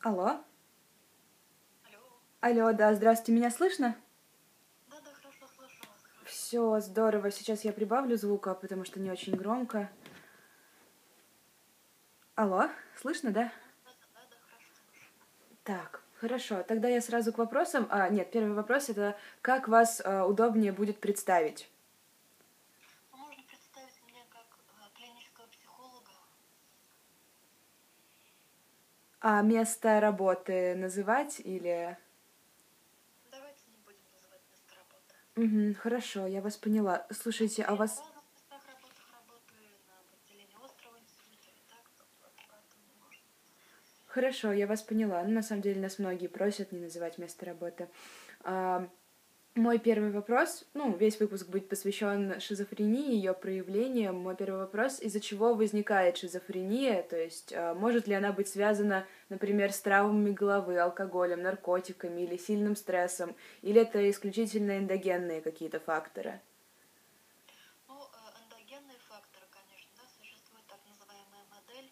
Алло? Алло. Алло, да, здравствуйте, меня слышно? Да, да, хорошо слышу вас. Все, здорово. Сейчас я прибавлю звука, потому что не очень громко. Алло, слышно, да? Да, да, хорошо слышу. Так, хорошо. Тогда я сразу к вопросам. А, нет, первый вопрос это как вас а, удобнее будет представить? Ну, можно представить меня как э, клинического психолога. А место работы называть или... Давайте не будем называть место работы. Угу, хорошо, я вас поняла. Слушайте, а у вас... Хорошо, я вас поняла. Ну, на самом деле нас многие просят не называть место работы. А, мой первый вопрос, ну, весь выпуск будет посвящен шизофрении, ее проявлениям. Мой первый вопрос, из-за чего возникает шизофрения, то есть а, может ли она быть связана, например, с травмами головы, алкоголем, наркотиками или сильным стрессом, или это исключительно эндогенные какие-то факторы? Ну, э, эндогенные факторы, конечно, да, существует так называемая модель,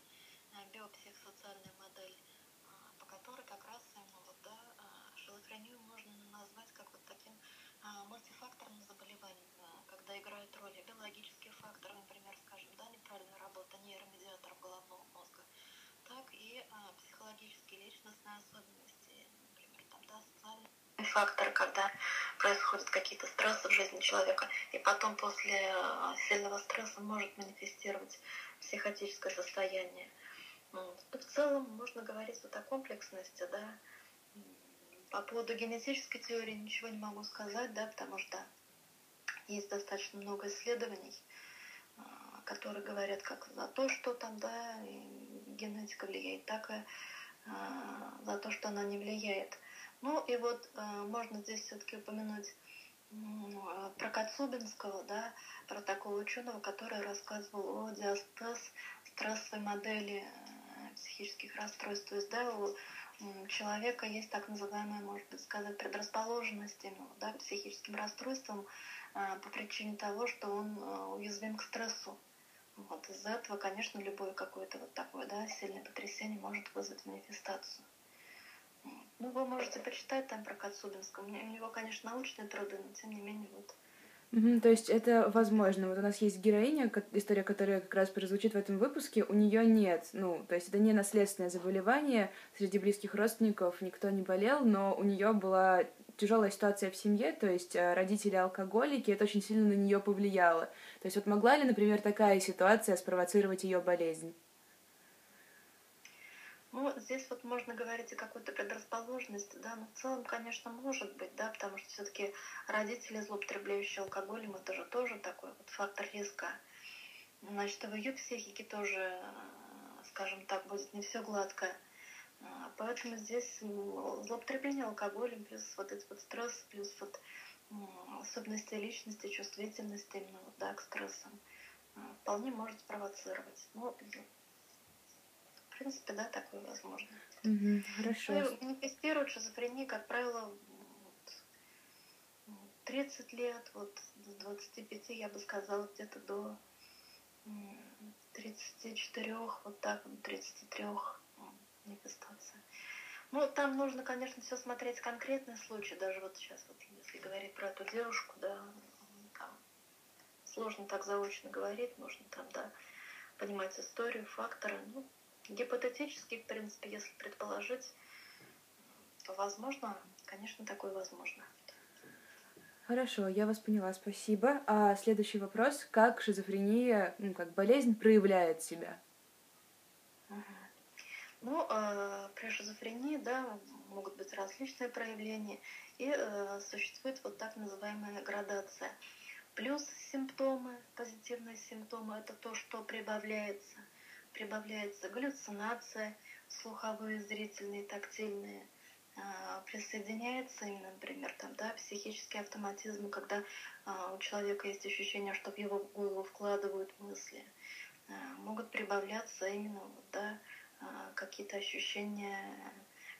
э, биопсихосоциальная модель, а, по которой как раз именно вот, да, а, шизофрению можно назвать как вот таким а, мультифакторным заболеванием, а, когда играют роли биологические факторы, например, скажем, да, неправильная работа нейромедиаторов головного мозга, так и а, психологические личностные особенности, например, там, да, социальные факторы, когда происходят какие-то стрессы в жизни человека, и потом после э, сильного стресса может манифестировать психотическое состояние. Вот. В целом можно говорить вот о комплексности, да. По поводу генетической теории ничего не могу сказать, да, потому что есть достаточно много исследований, а, которые говорят как за то, что там, да, генетика влияет, так и а, за то, что она не влияет. Ну и вот э, можно здесь все-таки упомянуть про Коцубинского, да, про такого ученого, который рассказывал о диастез стрессовой модели э, психических расстройств. То есть, да, у человека есть так называемая, может быть, сказать, предрасположенность именно, да, к психическим расстройствам по причине того, что он э, уязвим к стрессу. Вот из-за этого, конечно, любое какое-то вот такое, да, сильное потрясение может вызвать манифестацию. Ну, вы можете почитать там про Коцубинского. У него- конечно, научные труды, но тем не менее, вот. Мгм, то есть это возможно. Вот у нас есть героиня, история которая как раз прозвучит в этом выпуске, у нее нет, ну, то есть это не наследственное заболевание, среди близких родственников никто не болел, но у нее была тяжелая ситуация в семье, то есть э, родители алкоголики, это очень сильно на нее повлияло. То есть вот могла ли, например, такая ситуация спровоцировать ее болезнь? Ну, здесь вот можно говорить о какой-то предрасположенности, да, но в целом, конечно, может быть, да, потому что все-таки родители, злоупотребляющие алкоголем, это же тоже такой вот фактор риска. Значит, в ее психике тоже, э, скажем так, будет не все гладко. А, Поэтому здесь злоупотребление алкоголем, плюс вот этот вот стресс, плюс вот особенности личности, чувствительности именно вот, да, к стрессам, а, вполне может спровоцировать. Ну, в принципе, да, такое возможно. Мгм, хорошо. Ну, манифестируют шизофрению, как правило, вот, м, 30 лет, вот с 25, я бы сказала, где-то до м, 34, вот так, вот, 33 м, манифестация. Ну, там нужно, конечно, все смотреть конкретный случай, даже вот сейчас, вот, если говорить про эту девушку, да, там сложно так заочно говорить, нужно там, да, понимать историю, факторы. Ну, гипотетически, в принципе, если предположить, то возможно, конечно, такое возможно. Хорошо, я вас поняла, спасибо. А следующий вопрос, как шизофрения, ну, как болезнь проявляет себя? Ну, э, при шизофрении, да, могут быть различные проявления, и э, существует вот так называемая градация. Плюс симптомы, позитивные симптомы, это то, что прибавляется. Прибавляется галлюцинация, слуховые, зрительные, тактильные. А, Присоединяется именно, например, там, да, психический автоматизм, когда а, у человека есть ощущение, что в его голову вкладывают мысли. А, Могут прибавляться именно да, а, какие-то ощущения,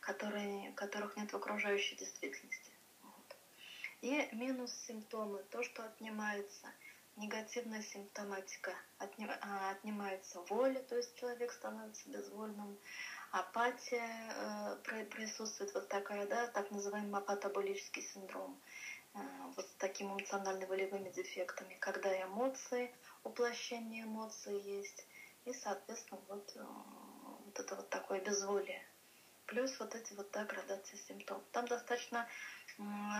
которые, которых нет в окружающей действительности. Вот. И минус симптомы, то, что отнимается, негативная симптоматика. А, отнимается воля, то есть человек становится безвольным. Апатия э, присутствует вот такая, да, так называемый апатоболический синдром э, вот с такими эмоционально-волевыми дефектами, когда эмоции, уплощение эмоций есть, и, соответственно, вот, э, вот это вот такое безволие. Плюс вот эти вот да, градации симптомов. Там достаточно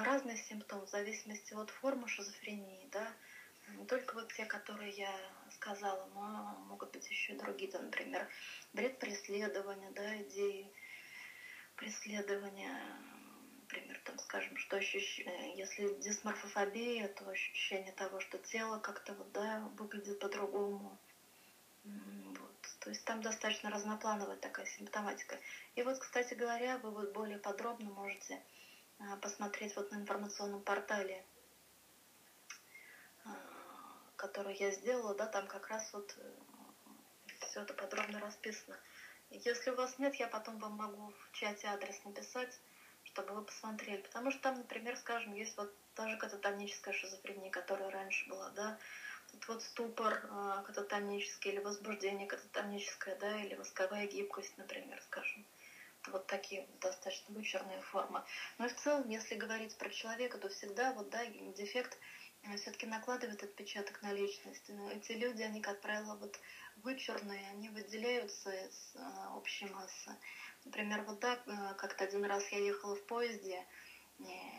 разные симптомы в зависимости от формы шизофрении, да, не только вот те, которые я сказала, но могут быть еще и другие, там, например, бред преследования, да, идеи преследования, например, там, скажем, что ощущение, если дисморфофобия, то ощущение того, что тело как-то вот, да, выглядит по-другому. Вот. То есть там достаточно разноплановая такая симптоматика. И вот, кстати говоря, вы вот более подробно можете а, посмотреть вот на информационном портале который я сделала, да, там как раз вот э, все это подробно расписано. Если у вас нет, я потом вам могу в чате адрес написать, чтобы вы посмотрели. Потому что там, например, скажем, есть вот тоже кататоническая шизофрения, которая раньше была, да, тут вот ступор э, кататонический или возбуждение кататоническое, да, или восковая гибкость, например, скажем. Вот такие достаточно вычурные формы. Но и в целом, если говорить про человека, то всегда вот, да, дефект все-таки накладывает отпечаток на личность. Но эти люди, они, как правило, вот вычурные, они выделяются из а, общей массы. Например, вот так, а, как-то один раз я ехала в поезде,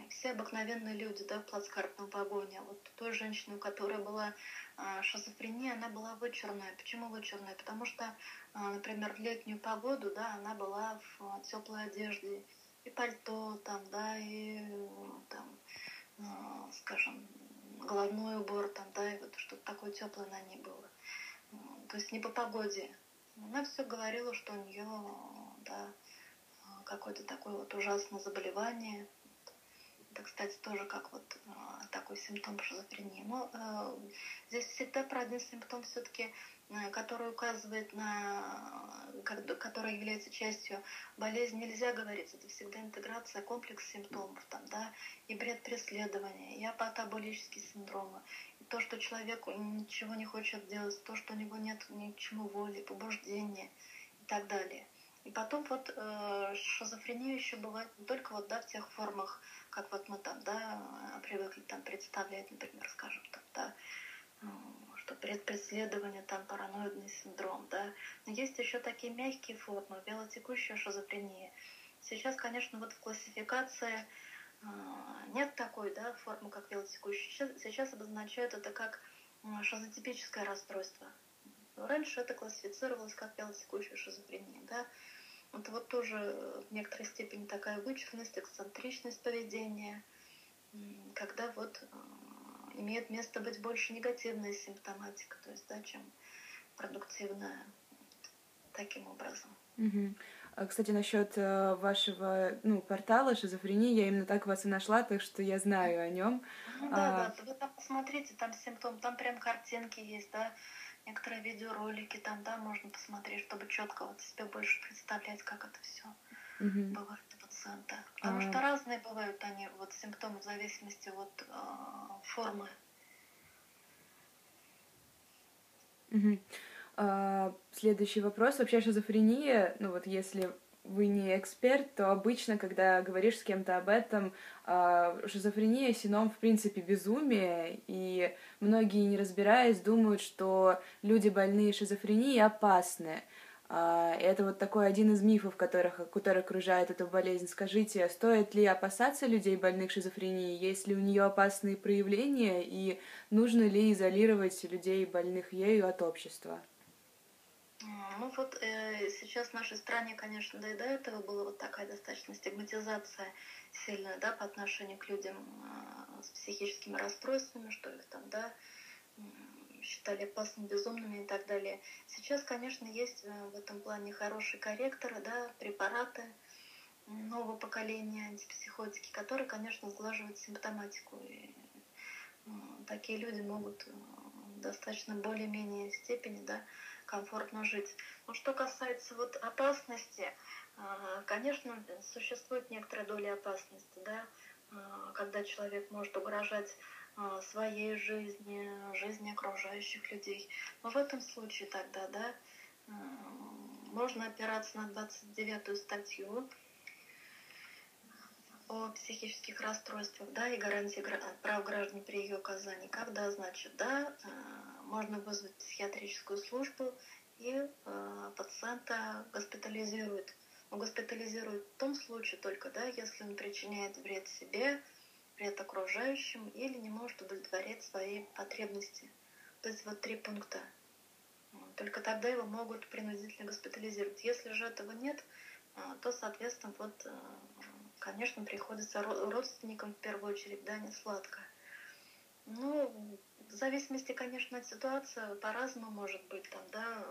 все обыкновенные люди, да, в плацкартном вагоне. Вот той женщине, у которой была а, шизофрения, она была вычурная. Почему вычурная? Потому что, а, например, в летнюю погоду, да, она была в а, теплой одежде. И пальто там, да, и там, а, скажем, головной убор там, да, и вот что-то такое теплое на ней было. То есть не по погоде. Она все говорила, что у нее, да, какое-то такое вот ужасное заболевание. Это, кстати, тоже как вот такой симптом шизофрении. Но э, здесь всегда про один симптом все-таки Э, который указывает на, который является частью болезни, нельзя говорить, это всегда интеграция, комплекс симптомов, там, да, и бред преследования, и апатаболические синдромы, и то, что человек ничего не хочет делать, то, что у него нет ни к чему воли, побуждения и так далее. И потом вот э, шизофрения еще бывает не только вот, да, в тех формах, как вот мы там, да, привыкли там представлять, например, скажем, там, да, что предпреследование, там параноидный синдром, да. Но есть еще такие мягкие формы, велотекущая шизофрения. Сейчас, конечно, вот в классификации э, нет такой да, формы, как велотекущая. Сейчас, сейчас обозначают это как шизотипическое расстройство. Но раньше это классифицировалось как велотекущая шизофрения. Да? Это вот тоже в некоторой степени такая вычурность, эксцентричность поведения, когда вот имеет место быть больше негативная симптоматика, то есть, да, чем продуктивная таким образом. Угу. Кстати, насчет э, вашего ну, портала шизофрении, я именно так вас и нашла, так что я знаю о нем. Ну, да, а... да, вы там посмотрите, там симптом, там прям картинки есть, да, некоторые видеоролики там, да, можно посмотреть, чтобы четко вот себе больше представлять, как это все угу. бывает у пациента. Потому а... что разные бывают они, вот симптомы в зависимости от э, формы. Угу. А, следующий вопрос. Вообще шизофрения, ну вот если вы не эксперт, то обычно, когда говоришь с кем-то об этом, а, шизофрения, сином, в принципе, безумие, и многие, не разбираясь, думают, что люди больные шизофренией опасны. А, это вот такой один из мифов, которых, который окружает эту болезнь. Скажите, стоит ли опасаться людей, больных шизофренией? Есть ли у нее опасные проявления? И нужно ли изолировать людей, больных ею, от общества? Ну вот э, сейчас в нашей стране, конечно, да и до этого была вот такая достаточно стигматизация сильная, да, по отношению к людям э, с психическими расстройствами, что их там, да, считали опасными, безумными и так далее. Сейчас, конечно, есть э, в этом плане хорошие корректоры, да, препараты нового поколения, антипсихотики, которые, конечно, сглаживают симптоматику. И э, такие люди могут э, в достаточно более-менее степени да, комфортно жить. Но что касается вот опасности, конечно, существует некоторая доля опасности, да, когда человек может угрожать а, своей жизни, жизни окружающих людей. Но в этом случае тогда, да, можно опираться на 29-ю статью о психических расстройствах, да, и гарантии прав граждан при ее оказании, когда, значит, да, можно вызвать психиатрическую службу и пациента госпитализируют но госпитализируют в том случае только, да, если он причиняет вред себе, вред окружающим или не может удовлетворять свои потребности. То есть вот три пункта. Только тогда его могут принудительно госпитализировать. Если же этого нет, а, то, соответственно, вот, а, конечно, приходится родственникам в первую очередь, да, не сладко. Ну, в зависимости, конечно, от ситуации, по-разному может быть там, да.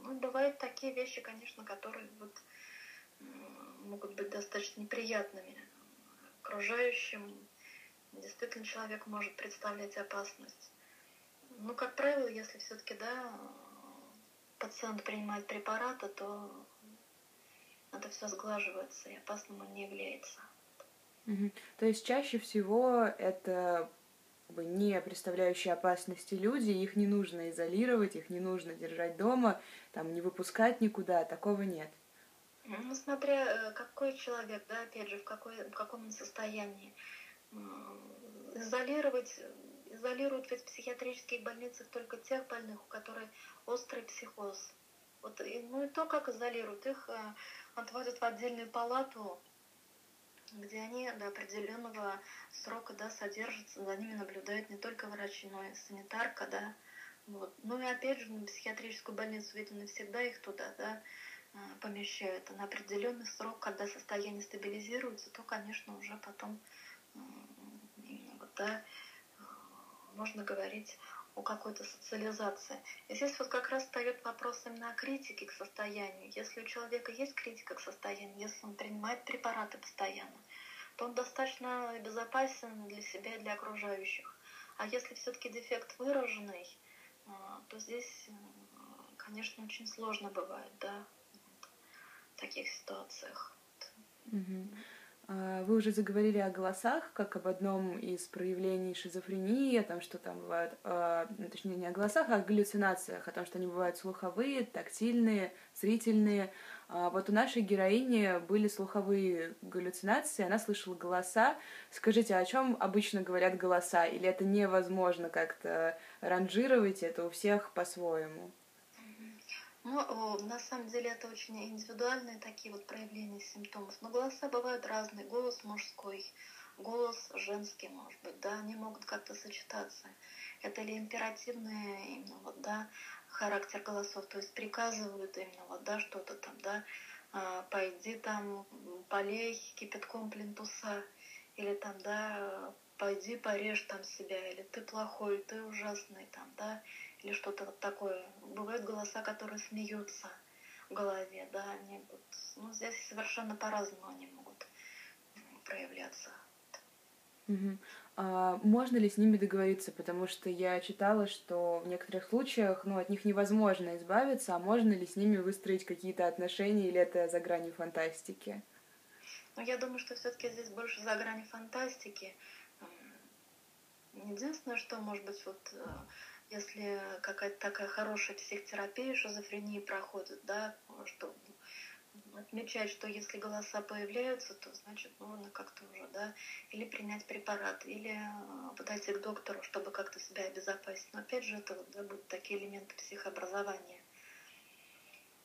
Ну, бывают такие вещи, конечно, которые вот могут быть достаточно неприятными окружающим. Действительно, человек может представлять опасность. Но, как правило, если все-таки да, пациент принимает препараты, то это все сглаживается, и опасным он не является. Угу. То есть чаще всего это не представляющие опасности люди, их не нужно изолировать, их не нужно держать дома, там не выпускать никуда, такого нет. Ну, смотря э, какой человек, да, опять же, в, какой, в каком он состоянии. Изолировать, изолируют ведь в психиатрических больницах только тех больных, у которых острый психоз. Вот, и, ну и то, как изолируют, их э, отводят в отдельную палату, где они до определенного срока да, содержатся, за ними наблюдают не только врачи, но и санитарка, да. Вот. Ну и опять же, на психиатрическую больницу ведь навсегда их туда, да, Э, помещают на определенный срок, когда состояние стабилизируется, то, конечно, уже потом вот, да, э, можно говорить о какой-то социализации. И здесь вот как раз встает вопрос именно о критике к состоянию. Если у человека есть критика к состоянию, если он принимает препараты постоянно, то он достаточно безопасен для себя и для окружающих. А если все-таки дефект выраженный, э, то здесь, конечно, очень сложно бывает, да, таких ситуациях. Угу. Вы уже заговорили о голосах, как об одном из проявлений шизофрении, о том, что там бывают, э, точнее, не о голосах, а о галлюцинациях, о том, что они бывают слуховые, тактильные, зрительные. А вот у нашей героини были слуховые галлюцинации, она слышала голоса. Скажите, о чем обычно говорят голоса? Или это невозможно как-то ранжировать, это у всех по-своему? Ну, на самом деле это очень индивидуальные такие вот проявления симптомов. Но голоса бывают разные. Голос мужской, голос женский, может быть, да, они могут как-то сочетаться. Это ли императивный именно вот, да, характер голосов, то есть приказывают именно вот, да, что-то там, да, а, пойди там, полей кипятком плинтуса, или там, да, пойди порежь там себя, или ты плохой, ты ужасный, там, да, или что-то вот такое. Бывают голоса, которые смеются в голове, да, они вот, ну, здесь совершенно по-разному они могут проявляться. Угу. А можно ли с ними договориться? Потому что я читала, что в некоторых случаях ну, от них невозможно избавиться, а можно ли с ними выстроить какие-то отношения, или это за гранью фантастики? Ну, я думаю, что все-таки здесь больше за гранью фантастики. Единственное, что, может быть, вот э, если какая-то такая хорошая психотерапия шизофрении проходит, да, что отмечать, что если голоса появляются, то значит нужно как-то уже, да, или принять препарат, или э, подойти к доктору, чтобы как-то себя обезопасить. Но опять же, это вот, да, будут такие элементы психообразования.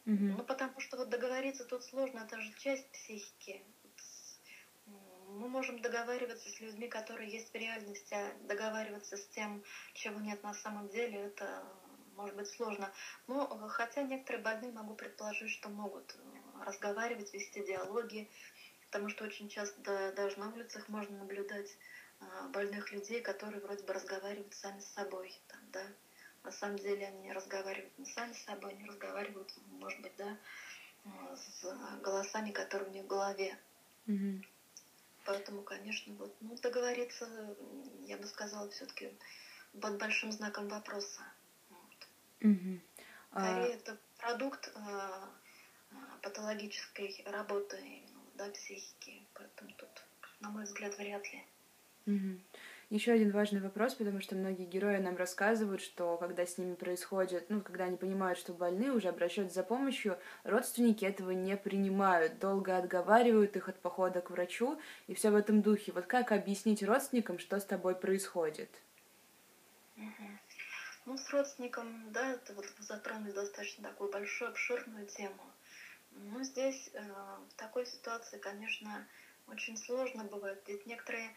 Mm-hmm. Ну, потому что вот договориться тут сложно, это же часть психики мы можем договариваться с людьми, которые есть в реальности, а договариваться с тем, чего нет на самом деле, это может быть сложно. Но хотя некоторые больные могу предположить, что могут э, разговаривать, вести диалоги, потому что очень часто даже на улицах можно наблюдать э, больных людей, которые вроде бы разговаривают сами с собой, там, да. На самом деле они разговаривают не сами с собой, они разговаривают, может быть, да, э, с голосами, которые у них в голове. Mm-hmm. Поэтому, конечно, вот, ну, договориться, я бы сказала, все-таки под большим знаком вопроса. Вот. Угу. Скорее, а... это продукт э, патологической работы да, психики. Поэтому тут, на мой взгляд, вряд ли. Угу. Еще один важный вопрос, потому что многие герои нам рассказывают, что когда с ними происходит, ну, когда они понимают, что больны, уже обращаются за помощью, родственники этого не принимают, долго отговаривают их от похода к врачу, и все в этом духе. Вот как объяснить родственникам, что с тобой происходит? Ну, с родственником, да, это вот затронули достаточно такую большую, обширную тему. Ну, здесь э, в такой ситуации, конечно, очень сложно бывает, ведь некоторые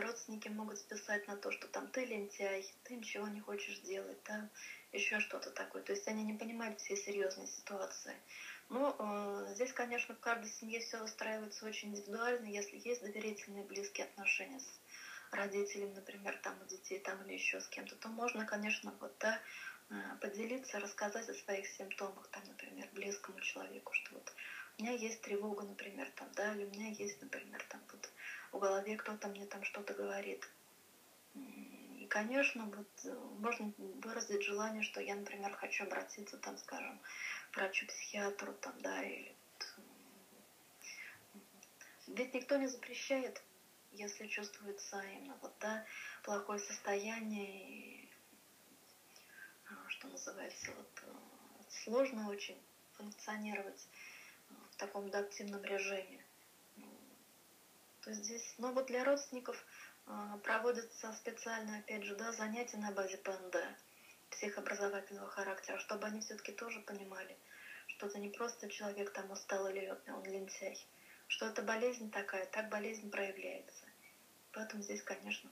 родственники могут списать на то, что там ты лентяй, ты ничего не хочешь делать, да, еще что-то такое. То есть они не понимают всей серьезной ситуации. Но э, здесь, конечно, в каждой семье все устраивается очень индивидуально. Если есть доверительные близкие отношения с родителями, например, там у детей там или еще с кем-то, то можно, конечно, вот, да, э, поделиться, рассказать о своих симптомах, там, например, близкому человеку, что вот меня есть тревога, например, там, да, или у меня есть, например, там, вот в голове кто-то мне там что-то говорит. И, конечно, вот э, можно выразить желание, что я, например, хочу обратиться, там, скажем, к врачу-психиатру, там, да, или ведь никто не запрещает, если чувствуется именно вот, да, плохое состояние, и, а, что называется, вот, э, сложно очень функционировать таком да, режиме то здесь, ну вот для родственников а, проводятся специально, опять же, да, занятия на базе ПНД психообразовательного характера, чтобы они все-таки тоже понимали, что это не просто человек там устал или он лентяй, что это болезнь такая, так болезнь проявляется. Поэтому здесь, конечно,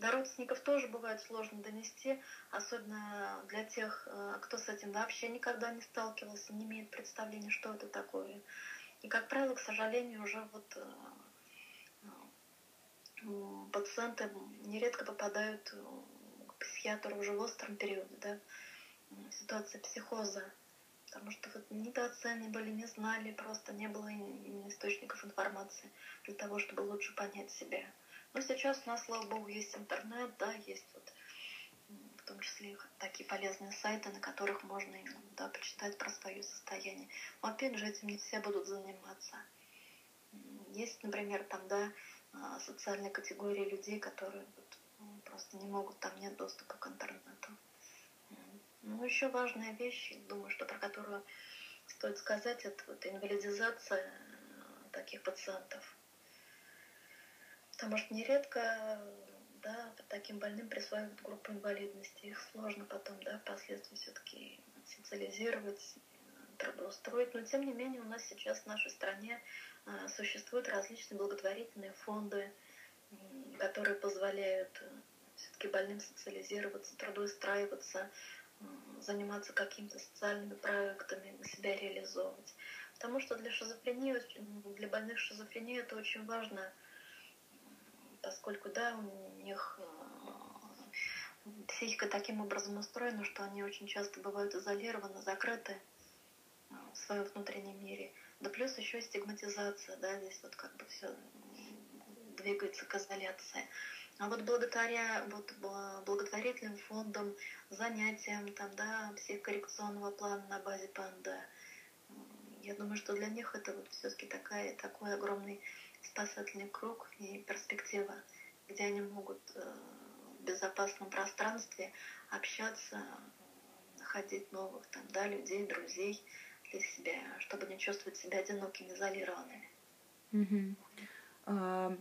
до родственников тоже бывает сложно донести, особенно для тех, а, кто с этим вообще никогда не сталкивался, не имеет представления, что это такое. И, как правило, к сожалению, уже вот а, пациенты нередко попадают э, к психиатру уже в остром периоде, да, ситуация психоза, потому что вот недооценивали, не знали, просто не было источников информации для того, чтобы лучше понять себя. Но сейчас у нас, слава богу, есть интернет, да, есть вот в том числе такие полезные сайты, на которых можно да, почитать про свое состояние. Но опять же, этим не все будут заниматься. Есть, например, там, да, а, социальной категории людей, которые вот, ну, просто не могут, там нет доступа к интернету. Ну, еще важная вещь, думаю, что про которую стоит сказать, это вот инвалидизация э, таких пациентов. Потому что нередко да, таким больным присваивают группу инвалидности. Их сложно потом, да, впоследствии все-таки социализировать, трудоустроить. Но тем не менее у нас сейчас в нашей стране а, существуют различные благотворительные фонды, которые позволяют э, все-таки больным социализироваться, трудоустраиваться, заниматься какими-то социальными проектами, себя реализовывать. Потому что для шизофрении, для больных шизофрении это очень важно, поскольку да, у них э, психика таким образом устроена, что они очень часто бывают изолированы, закрыты э, в своем внутреннем мире. Да плюс еще стигматизация, да, здесь вот как бы все двигается к изоляции. А вот благодаря вот благотворительным фондам, занятиям, там, да, психокоррекционного плана на базе ПНД, я думаю, что для них это вот все-таки такая, такой огромный спасательный круг и перспектива, где они могут э, в безопасном пространстве общаться, находить новых там, да, людей, друзей, для себя, чтобы не чувствовать себя одинокими, изолированными. Угу. А,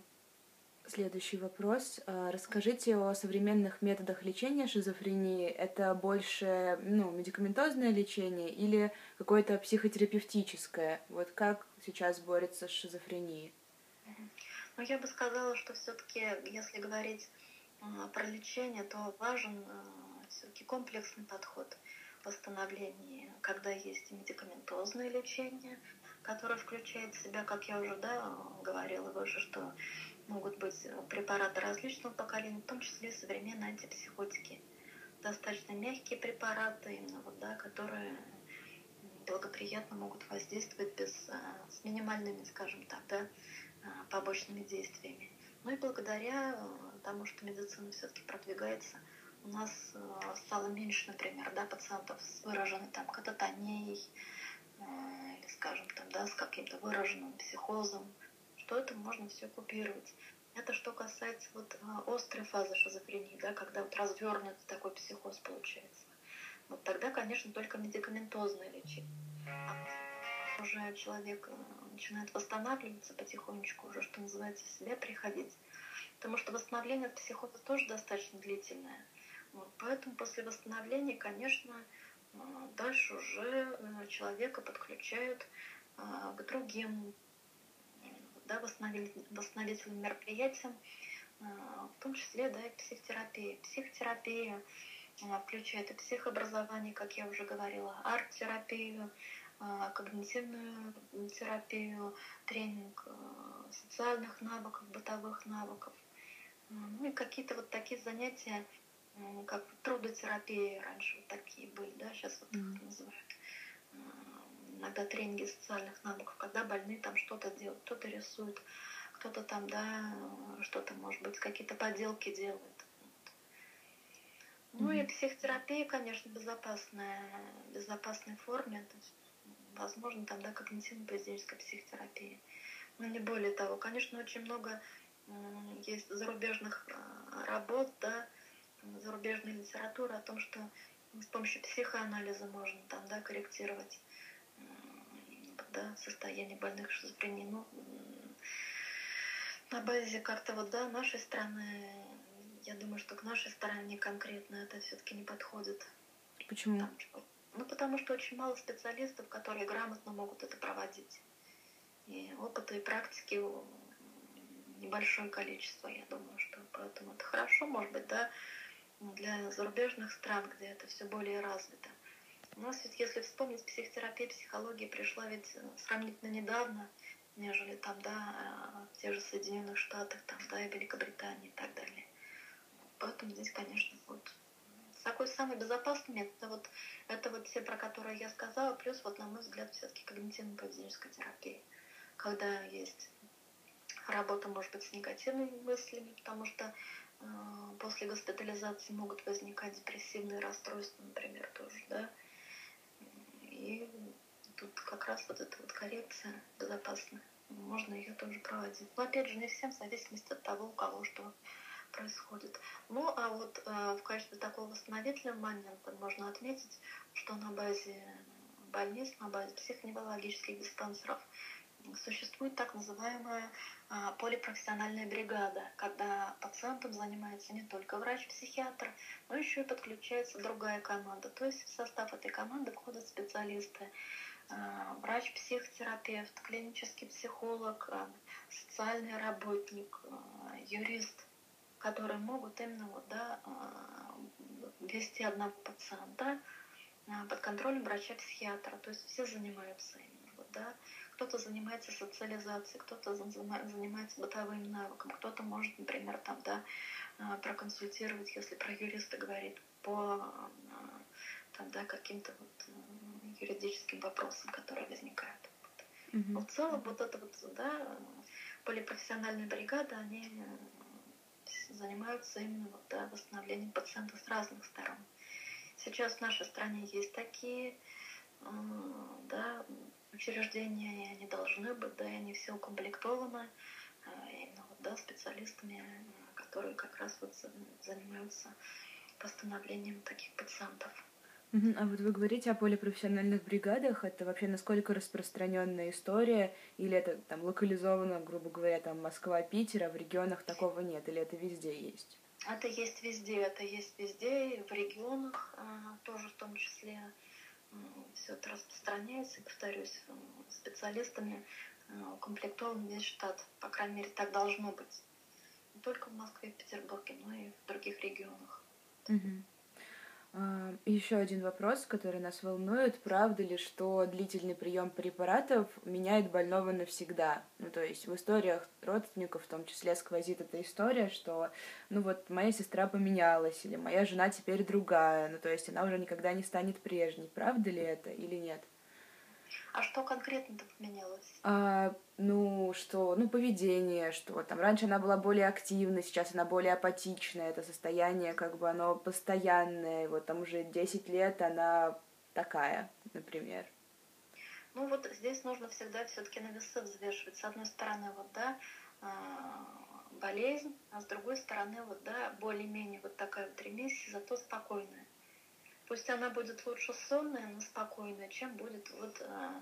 следующий вопрос. А, расскажите о современных методах лечения шизофрении. Это больше ну, медикаментозное лечение или какое-то психотерапевтическое? Вот как сейчас борется с шизофренией? Ну, я бы сказала, что все-таки, если говорить про лечение, то важен все-таки комплексный подход восстановлении, когда есть медикаментозное лечение, которое включает в себя, как я уже да, говорила выше, что могут быть препараты различного поколения, в том числе современные антипсихотики. Достаточно мягкие препараты, именно вот, да, которые благоприятно могут воздействовать без, с минимальными, скажем так, да, побочными действиями. Ну и благодаря тому, что медицина все-таки продвигается – у нас э, стало меньше, например, да, пациентов с выраженной там кататонией, э, или, скажем, там, да, с каким-то выраженным психозом, что это можно все купировать. Это что касается вот острой фазы шизофрении, да, когда вот развернутый такой психоз получается. Вот тогда, конечно, только медикаментозное лечение. А уже человек э, начинает восстанавливаться потихонечку, уже, что называется, в себя приходить. Потому что восстановление от психоза тоже достаточно длительное. Вот, поэтому после восстановления, конечно, э, дальше уже э, человека подключают к другим да, восстановительным мероприятиям, в том числе да, и психотерапия. Психотерапия включает и психообразование, как я уже говорила, арт-терапию, а, когнитивную терапию, тренинг а, социальных навыков, бытовых навыков. Ну и какие-то вот такие занятия, как трудотерапия раньше вот такие были, да, сейчас вот их называют. А, иногда тренинги социальных навыков, когда больные там что-то делают, кто-то рисует, кто-то там, да, что-то, может быть, какие-то поделки делает. Ну mm-hmm. и психотерапия, конечно, безопасная, в безопасной форме. То есть, возможно, там, да, когнитивно-поведенческая психотерапия. Но не более того. Конечно, очень много есть зарубежных а, работ, да, зарубежной литературы о том, что с помощью психоанализа можно там, да, корректировать да, состояние больных шизофренией. Ну, на базе как-то вот, да, нашей страны я думаю, что к нашей стороне конкретно это все-таки не подходит. Почему? Там, ну, потому что очень мало специалистов, которые грамотно могут это проводить. И опыта и практики небольшое количество, я думаю, что поэтому это хорошо, может быть, да, для зарубежных стран, где это все более развито. У нас ведь, если вспомнить, психотерапия, психология пришла ведь э, сравнительно недавно, нежели там, да, в тех же Соединенных Штатах, там, да, и Великобритании и так далее. Поэтому здесь, конечно, вот такой самый безопасный метод. Это вот, это вот те, про которые я сказала, плюс, вот, на мой взгляд, все-таки когнитивно-поведенческая терапия. Когда есть работа, может быть, с негативными мыслями, потому что э, после госпитализации могут возникать депрессивные расстройства, например, тоже, да. И тут как раз вот эта вот коррекция безопасная. Можно ее тоже проводить. Но опять же, не всем, в зависимости от того, у кого что происходит. Ну, а вот э, в качестве такого восстановительного момента можно отметить, что на базе больниц, на базе психоневрологических диспансеров существует так называемая э, полипрофессиональная бригада, когда пациентом занимается не только врач-психиатр, но еще и подключается другая команда. То есть в состав этой команды входят специалисты э, врач-психотерапевт, клинический психолог, э, социальный работник, юрист, которые могут именно вот, да, а, вести одного пациента а, под контролем врача-психиатра. То есть все занимаются именно. Вот, да. Кто-то занимается социализацией, кто-то занимается бытовым навыком, кто-то может, например, там, да, а, проконсультировать, если про юриста говорить, по там, да, каким-то вот юридическим вопросам, которые возникают. Mm-hmm. В целом, вот это вот, да, полипрофессиональная бригада, они занимаются именно вот, да, восстановлением пациента с разных сторон. Сейчас в нашей стране есть такие да, учреждения, и они должны быть, да, и они все укомплектованы а, именно вот, да, специалистами, которые как раз вот занимаются восстановлением таких пациентов. А вот вы говорите о полипрофессиональных бригадах. Это вообще насколько распространенная история? Или это там локализовано, грубо говоря, там Москва, Питер, а в регионах такого нет? Или это везде есть? Это есть везде, это есть везде, и в регионах а, тоже в том числе все это распространяется, и, повторюсь, специалистами а, укомплектован весь штат. По крайней мере, так должно быть. Не только в Москве и Петербурге, но и в других регионах. Угу. А, еще один вопрос, который нас волнует. Правда ли, что длительный прием препаратов меняет больного навсегда? Ну, то есть в историях родственников в том числе сквозит эта история, что, ну вот, моя сестра поменялась, или моя жена теперь другая, ну, то есть она уже никогда не станет прежней. Правда ли это или нет? А что конкретно-то поменялось? А, ну, что, ну, поведение, что там раньше она была более активной, сейчас она более апатичная, это состояние, как бы, оно постоянное, вот там уже 10 лет она такая, например. Ну, вот здесь нужно всегда все-таки на весы взвешивать. С одной стороны, вот, да, а, болезнь, а с другой стороны, вот, да, более-менее вот такая вот ремиссия, зато спокойная. Пусть она будет лучше сонная, но спокойная, чем будет вот а,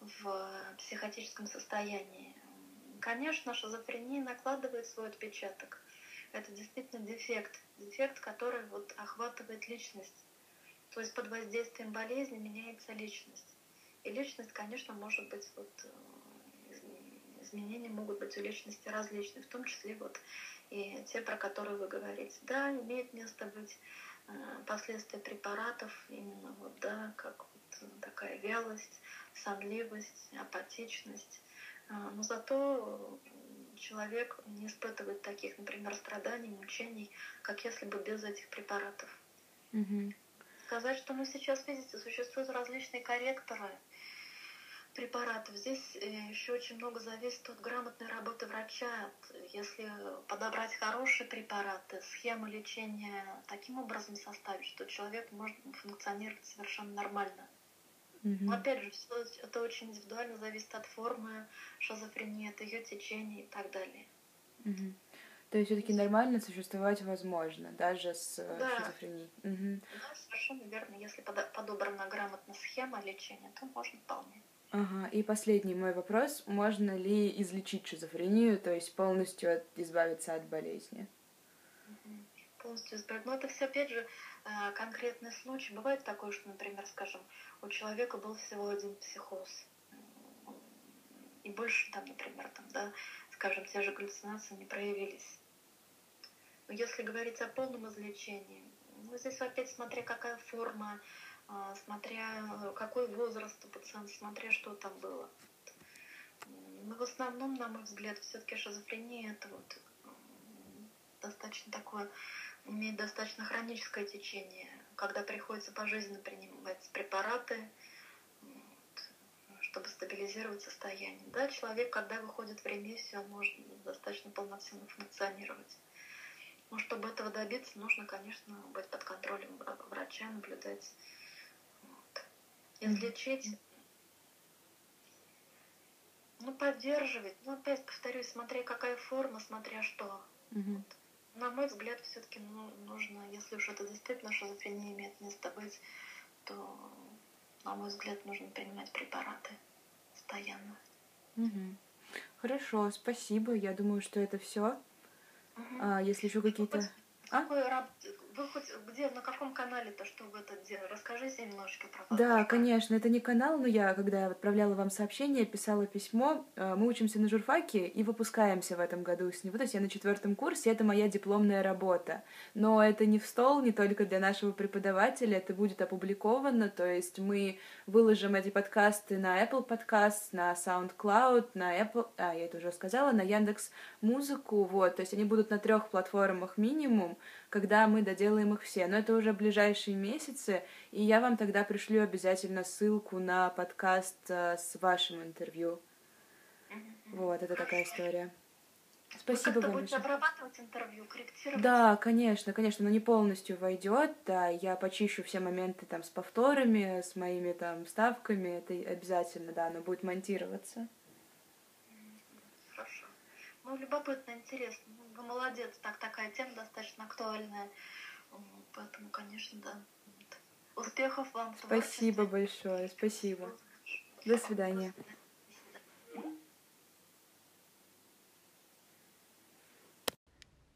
в психотическом состоянии. Конечно, шизофрения накладывает свой отпечаток. Это действительно дефект, дефект, который вот охватывает личность. То есть под воздействием болезни меняется личность. И личность, конечно, может быть вот э, изменения могут быть у личности различные, в том числе вот и те, про которые вы говорите. Да, имеет место быть э, последствия препаратов, именно вот, да, как вот такая вялость, сонливость, апатичность. Э, но зато человек не испытывает таких, например, страданий, мучений, как если бы без этих препаратов. Угу. Сказать, что мы сейчас, видите, существуют различные корректоры, препаратов. Здесь э, еще очень много зависит от грамотной работы врача. Если подобрать хорошие препараты, схему лечения таким образом составить, что человек может функционировать совершенно нормально. Mm-hmm. Но опять же, все это очень индивидуально зависит от формы шизофрении, от ее течения и так далее. Mm-hmm. То есть все-таки нормально существовать возможно, даже с э, да. шизофренией. Угу. Да, совершенно верно. Если подобрана грамотно схема лечения, то можно вполне. Ага, и последний мой вопрос. Можно ли излечить шизофрению, то есть полностью от, избавиться от болезни? Полностью избавиться. Но это все, опять же, э, конкретный случай. Бывает такое, что, например, скажем, у человека был всего один психоз. И больше там, например, там, да, скажем, те же галлюцинации не проявились. Но если говорить о полном излечении, ну, здесь опять смотря какая форма смотря какой возраст у пациента, смотря что там было. Но в основном, на мой взгляд, все-таки шизофрения это вот достаточно такое, имеет достаточно хроническое течение, когда приходится пожизненно принимать препараты, чтобы стабилизировать состояние. Да, человек, когда выходит в ремиссию, он может достаточно полноценно функционировать. Но чтобы этого добиться, нужно, конечно, быть под контролем врача, наблюдать излечить, ну, поддерживать. Ну, опять повторюсь, смотря какая форма, смотря что. Угу. Вот. На мой взгляд, все-таки ну, нужно, если уж это действительно шизофрения имеет место быть, то, на мой взгляд, нужно принимать препараты постоянно. Угу. Хорошо, спасибо. Я думаю, что это все. Угу. А, если еще какие-то... А? Вы хоть где, на каком канале-то, что вы это делали? Расскажите немножечко про вас. Да, конечно, это не канал, но я, когда отправляла вам сообщение, писала письмо. Э, мы учимся на журфаке и выпускаемся в этом году с него. То есть я на четвертом курсе, это моя дипломная работа. Но это не в стол, не только для нашего преподавателя, это будет опубликовано. То есть мы выложим эти подкасты на Apple Podcasts, на SoundCloud, на Apple, а, я это уже сказала, на Яндекс Музыку, вот. То есть они будут на трех платформах минимум когда мы доделаем их все. Но это уже ближайшие месяцы, и я вам тогда пришлю обязательно ссылку на подкаст э, с вашим интервью. Вот, это такая история. Спасибо Вы вам. Будете обрабатывать интервью, корректировать? Да, конечно, конечно, но не полностью войдет. Да, я почищу все моменты там с повторами, с моими там ставками. Это обязательно, да, оно будет монтироваться. Ну, любопытно, интересно. Вы молодец, так такая тема достаточно актуальная. Поэтому, конечно, да. Успехов вам. Спасибо большое, спасибо. До свидания.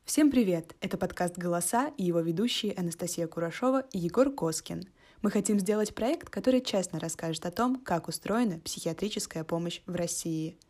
Всем привет! Это подкаст «Голоса» и его ведущие Анастасия Курашова и Егор Коскин. Мы хотим сделать проект, который честно расскажет о том, как устроена психиатрическая помощь в России –